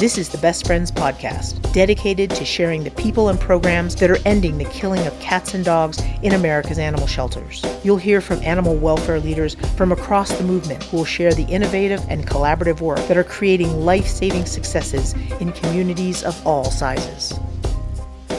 This is the Best Friends Podcast, dedicated to sharing the people and programs that are ending the killing of cats and dogs in America's animal shelters. You'll hear from animal welfare leaders from across the movement who will share the innovative and collaborative work that are creating life saving successes in communities of all sizes.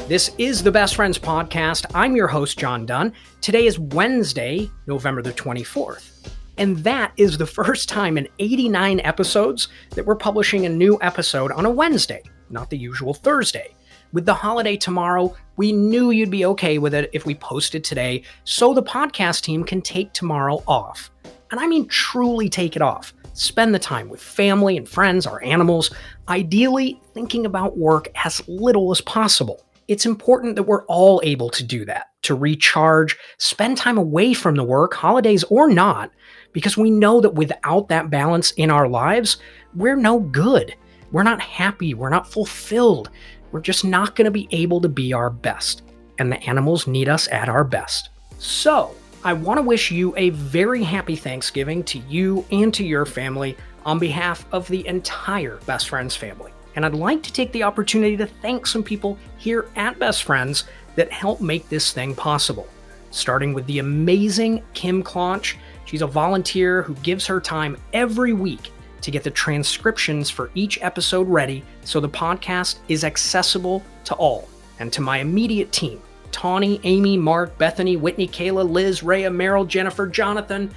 This is the Best Friends Podcast. I'm your host, John Dunn. Today is Wednesday, November the 24th. And that is the first time in 89 episodes that we're publishing a new episode on a Wednesday, not the usual Thursday. With the holiday tomorrow, we knew you'd be okay with it if we posted today so the podcast team can take tomorrow off. And I mean truly take it off. Spend the time with family and friends, our animals, ideally thinking about work as little as possible. It's important that we're all able to do that, to recharge, spend time away from the work, holidays or not, because we know that without that balance in our lives, we're no good. We're not happy. We're not fulfilled. We're just not going to be able to be our best. And the animals need us at our best. So, I want to wish you a very happy Thanksgiving to you and to your family on behalf of the entire Best Friends family. And I'd like to take the opportunity to thank some people here at Best Friends that help make this thing possible. Starting with the amazing Kim Claunch She's a volunteer who gives her time every week to get the transcriptions for each episode ready so the podcast is accessible to all. And to my immediate team Tawny, Amy, Mark, Bethany, Whitney, Kayla, Liz, Rhea, Merrill, Jennifer, Jonathan.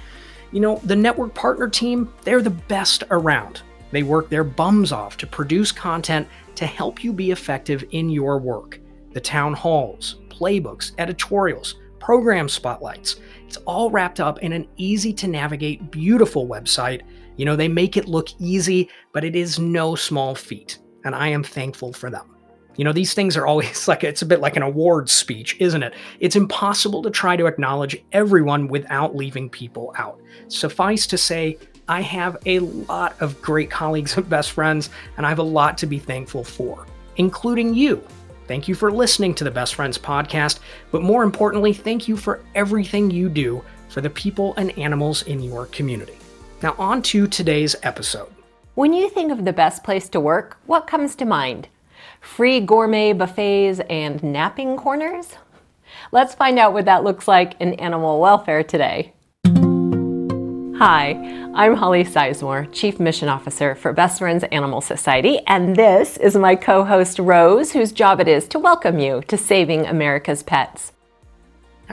You know, the network partner team, they're the best around. They work their bums off to produce content to help you be effective in your work. The town halls, playbooks, editorials, program spotlights. It's all wrapped up in an easy to navigate, beautiful website. You know, they make it look easy, but it is no small feat, and I am thankful for them. You know, these things are always like it's a bit like an awards speech, isn't it? It's impossible to try to acknowledge everyone without leaving people out. Suffice to say, I have a lot of great colleagues and best friends, and I have a lot to be thankful for, including you. Thank you for listening to the Best Friends podcast, but more importantly, thank you for everything you do for the people and animals in your community. Now, on to today's episode. When you think of the best place to work, what comes to mind? Free gourmet buffets and napping corners? Let's find out what that looks like in animal welfare today. Hi, I'm Holly Sizemore, Chief Mission Officer for Best Friends Animal Society, and this is my co host Rose, whose job it is to welcome you to Saving America's Pets.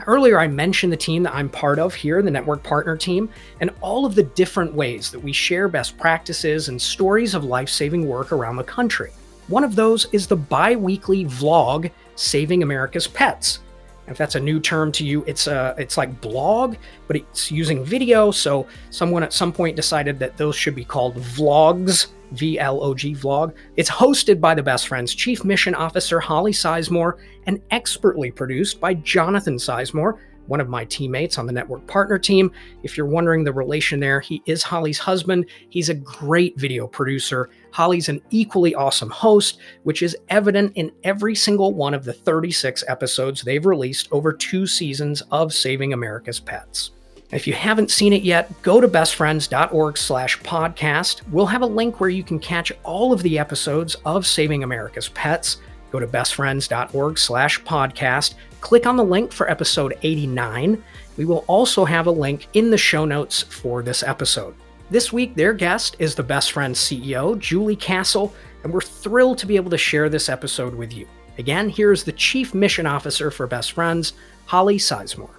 Earlier, I mentioned the team that I'm part of here, the Network Partner Team, and all of the different ways that we share best practices and stories of life saving work around the country. One of those is the bi weekly vlog, Saving America's Pets. If that's a new term to you, it's a uh, it's like blog, but it's using video. So someone at some point decided that those should be called vlogs, V L O G vlog. It's hosted by the Best Friends Chief Mission Officer Holly Sizemore and expertly produced by Jonathan Sizemore, one of my teammates on the network partner team. If you're wondering the relation there, he is Holly's husband. He's a great video producer. Holly's an equally awesome host, which is evident in every single one of the 36 episodes they've released over two seasons of Saving America's Pets. If you haven't seen it yet, go to bestfriends.org slash podcast. We'll have a link where you can catch all of the episodes of Saving America's Pets. Go to bestfriends.org slash podcast click on the link for episode 89. We will also have a link in the show notes for this episode. This week, their guest is the Best Friends CEO, Julie Castle, and we're thrilled to be able to share this episode with you. Again, here's the Chief Mission Officer for Best Friends, Holly Sizemore.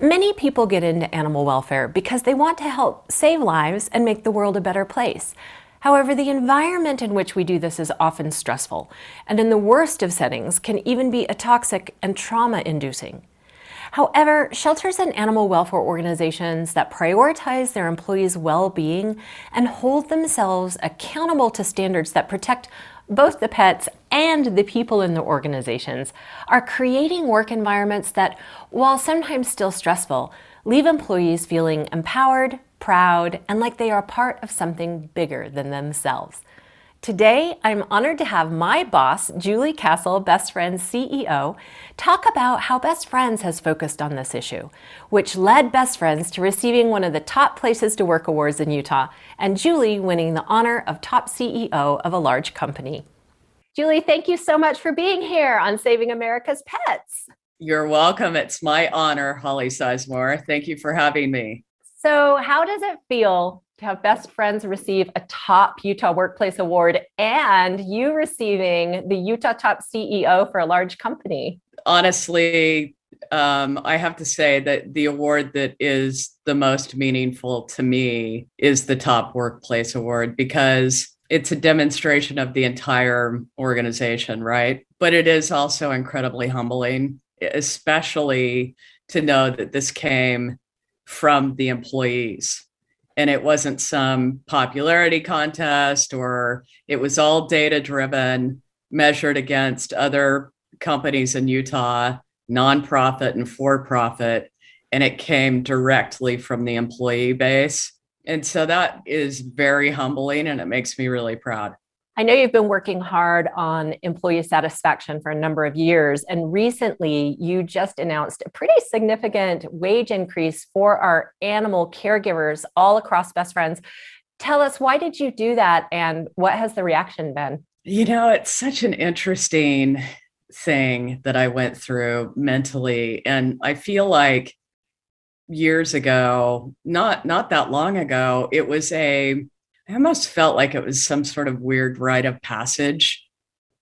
Many people get into animal welfare because they want to help save lives and make the world a better place. However, the environment in which we do this is often stressful, and in the worst of settings can even be a toxic and trauma inducing. However, shelters and animal welfare organizations that prioritize their employees' well being and hold themselves accountable to standards that protect both the pets and the people in the organizations are creating work environments that, while sometimes still stressful, leave employees feeling empowered, proud, and like they are part of something bigger than themselves. Today, I'm honored to have my boss, Julie Castle, Best Friends CEO, talk about how Best Friends has focused on this issue, which led Best Friends to receiving one of the top places to work awards in Utah, and Julie winning the honor of top CEO of a large company. Julie, thank you so much for being here on Saving America's Pets. You're welcome. It's my honor, Holly Sizemore. Thank you for having me. So, how does it feel to have best friends receive a top Utah Workplace Award and you receiving the Utah Top CEO for a large company? Honestly, um, I have to say that the award that is the most meaningful to me is the Top Workplace Award because it's a demonstration of the entire organization, right? But it is also incredibly humbling, especially to know that this came from the employees and it wasn't some popularity contest or it was all data driven measured against other companies in Utah, nonprofit and for profit, and it came directly from the employee base. And so that is very humbling and it makes me really proud. I know you've been working hard on employee satisfaction for a number of years, and recently you just announced a pretty significant wage increase for our animal caregivers all across Best Friends. Tell us, why did you do that, and what has the reaction been? You know, it's such an interesting thing that I went through mentally, and I feel like years ago, not not that long ago, it was a I almost felt like it was some sort of weird rite of passage.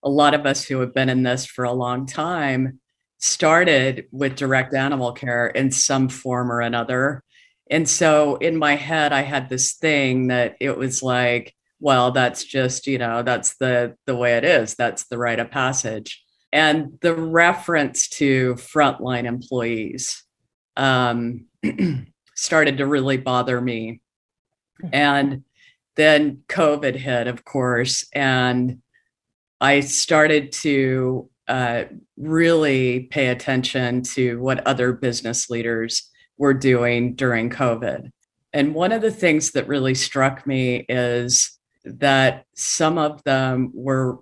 A lot of us who have been in this for a long time started with direct animal care in some form or another. And so in my head, I had this thing that it was like, well, that's just, you know, that's the the way it is. That's the rite of passage. And the reference to frontline employees um, started to really bother me. And then COVID hit, of course, and I started to uh, really pay attention to what other business leaders were doing during COVID. And one of the things that really struck me is that some of them were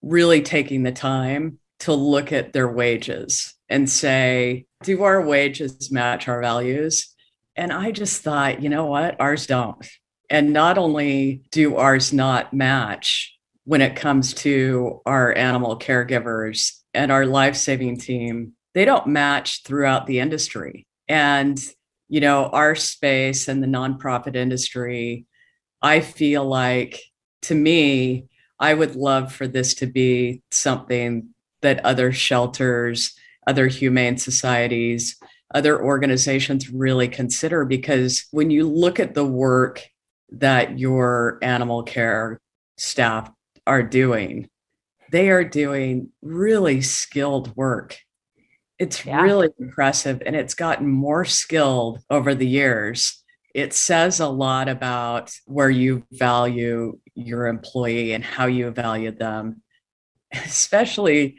really taking the time to look at their wages and say, do our wages match our values? And I just thought, you know what? Ours don't. And not only do ours not match when it comes to our animal caregivers and our life saving team, they don't match throughout the industry. And, you know, our space and the nonprofit industry, I feel like to me, I would love for this to be something that other shelters, other humane societies, other organizations really consider because when you look at the work that your animal care staff are doing. They are doing really skilled work. It's yeah. really impressive and it's gotten more skilled over the years. It says a lot about where you value your employee and how you value them, especially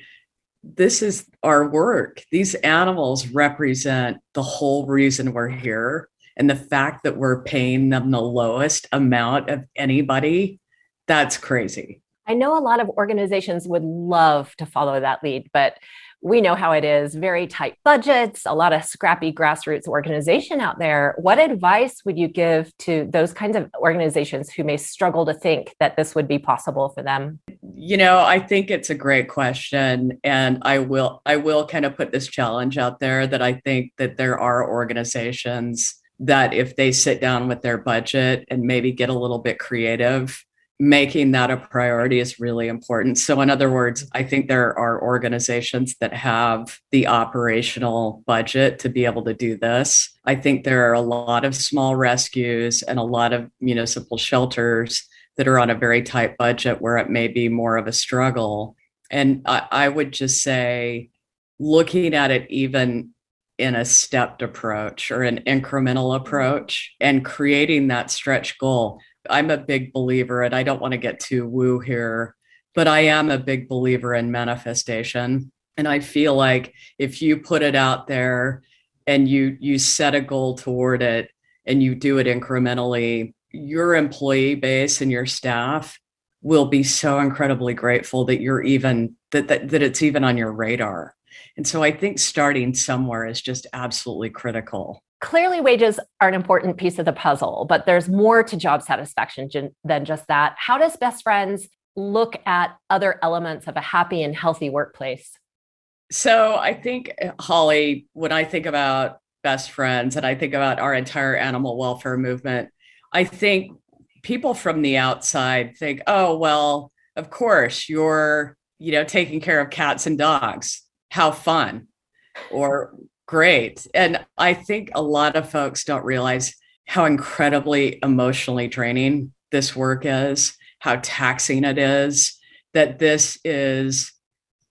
this is our work. These animals represent the whole reason we're here and the fact that we're paying them the lowest amount of anybody, that's crazy. I know a lot of organizations would love to follow that lead, but we know how it is very tight budgets, a lot of scrappy grassroots organization out there. What advice would you give to those kinds of organizations who may struggle to think that this would be possible for them? You know, I think it's a great question and I will I will kind of put this challenge out there that I think that there are organizations that if they sit down with their budget and maybe get a little bit creative, making that a priority is really important. So, in other words, I think there are organizations that have the operational budget to be able to do this. I think there are a lot of small rescues and a lot of municipal shelters that are on a very tight budget where it may be more of a struggle. And I, I would just say, looking at it even in a stepped approach or an incremental mm-hmm. approach and creating that stretch goal. I'm a big believer, and I don't want to get too woo here, but I am a big believer in manifestation. And I feel like if you put it out there and you you set a goal toward it and you do it incrementally, your employee base and your staff will be so incredibly grateful that you're even that, that that it's even on your radar. And so I think starting somewhere is just absolutely critical. Clearly, wages are an important piece of the puzzle, but there's more to job satisfaction than just that. How does Best Friends look at other elements of a happy and healthy workplace? So I think, eh, Holly, when I think about Best Friends and I think about our entire animal welfare movement, I think people from the outside think, oh, well, of course, you're, you know, taking care of cats and dogs. How fun. Or great. And I think a lot of folks don't realize how incredibly emotionally draining this work is, how taxing it is, that this is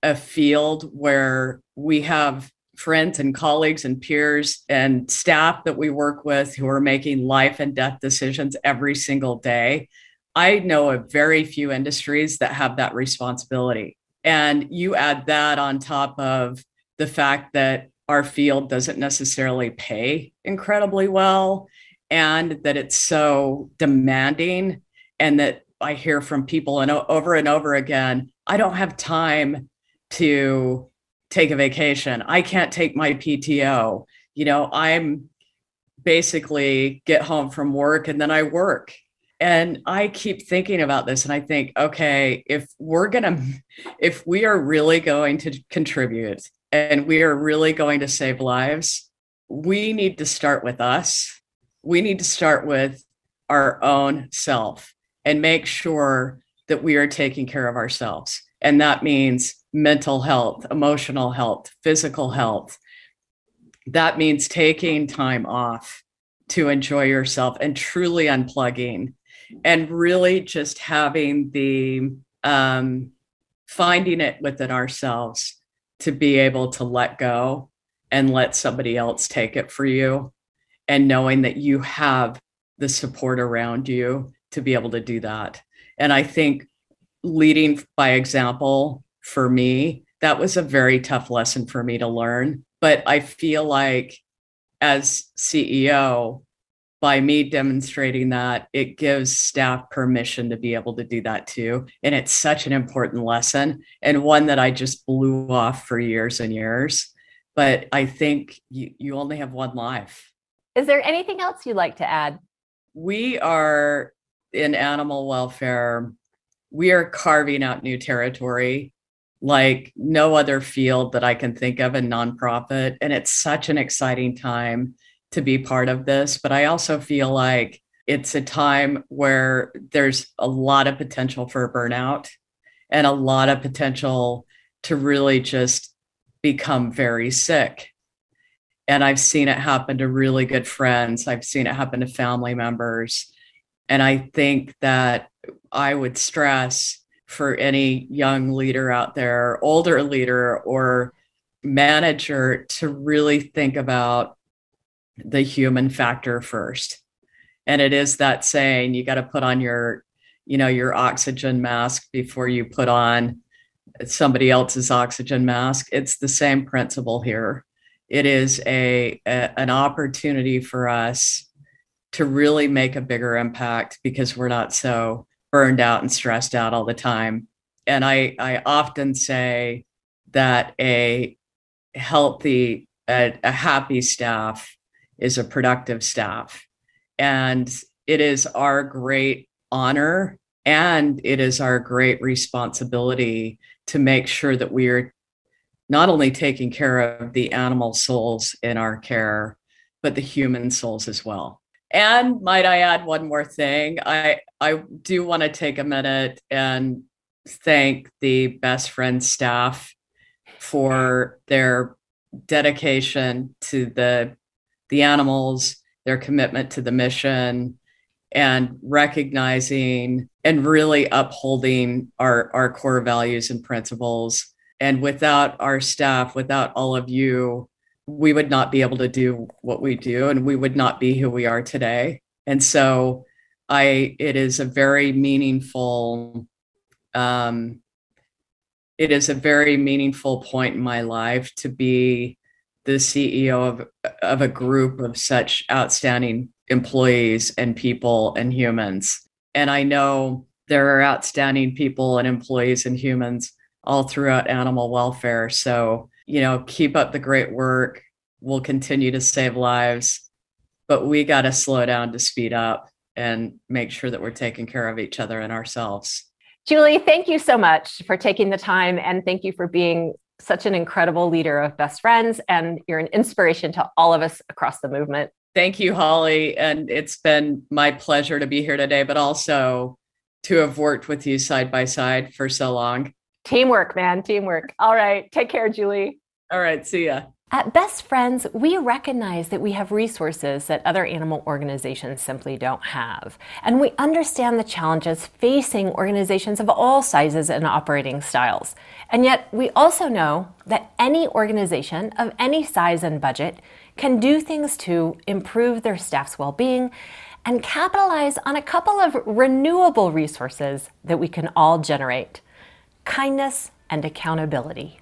a field where we have friends and colleagues and peers and staff that we work with who are making life and death decisions every single day. I know of very few industries that have that responsibility. And you add that on top of the fact that our field doesn't necessarily pay incredibly well and that it's so demanding and that I hear from people and over and over again, I don't have time to take a vacation. I can't take my PTO. You know, I'm basically get home from work and then I work. And I keep thinking about this and I think, okay, if we're going to, if we are really going to contribute and we are really going to save lives, we need to start with us. We need to start with our own self and make sure that we are taking care of ourselves. And that means mental health, emotional health, physical health. That means taking time off to enjoy yourself and truly unplugging and really just having the um, finding it within ourselves to be able to let go and let somebody else take it for you and knowing that you have the support around you to be able to do that. And I think leading by example for me, that was a very tough lesson for me to learn. But I feel like as CEO, by me demonstrating that, it gives staff permission to be able to do that too. And it's such an important lesson and one that I just blew off for years and years. But I think you, you only have one life. Is there anything else you'd like to add? We are in animal welfare, we are carving out new territory like no other field that I can think of in nonprofit. And it's such an exciting time to be part of this. But I also feel like it's a time where there's a lot of potential for burnout and a lot of potential to really just become very sick. And I've seen it happen to really good friends, I've seen it happen to family members. And I think that I would stress for any young leader out there, older leader or manager to really think about the human factor first. And it is that saying you got to put on your, you know, your oxygen mask before you put on somebody else's oxygen mask. It's the same principle here. It is a, a an opportunity for us to really make a bigger impact because we're not so burned out and stressed out all the time. And I, I often say that a healthy, a, a happy staff is a productive staff. And it is our great honor and it is our great responsibility to make sure that we are not only taking care of the animal souls in our care, but the human souls as well. And might I add one more thing? I I do want to take a minute and thank the best friend staff for their dedication to the the animals, their commitment to the mission, and recognizing and really upholding our, our core values and principles. And without our staff, without all of you, we would not be able to do what we do and we would not be who we are today. And so I it is a very meaningful um it is a very meaningful point in my life to be the CEO of of a group of such outstanding employees and people and humans. And I know there are outstanding people and employees and humans all throughout animal welfare. So, you know, keep up the great work. We'll continue to save lives, but we got to slow down to speed up and make sure that we're taking care of each other and ourselves. Julie, thank you so much for taking the time and thank you for being such an incredible leader of best friends and you're an inspiration to all of us across the movement. Thank you, Holly. And it's been my pleasure to be here today, but also to have worked with you side by side for so long. Teamwork, man, teamwork. All right. Take care, Julie. All right. See ya. At Best Friends, we recognize that we have resources that other animal organizations simply don't have. And we understand the challenges facing organizations of all sizes and operating styles. And yet, we also know that any organization of any size and budget can do things to improve their staff's well being and capitalize on a couple of renewable resources that we can all generate kindness and accountability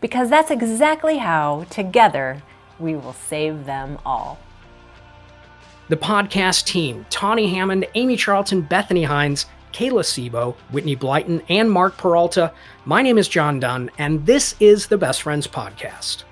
because that's exactly how, together, we will save them all. The podcast team Tawny Hammond, Amy Charlton, Bethany Hines, Kayla Sebo, Whitney Blyton, and Mark Peralta. My name is John Dunn, and this is the Best Friends Podcast.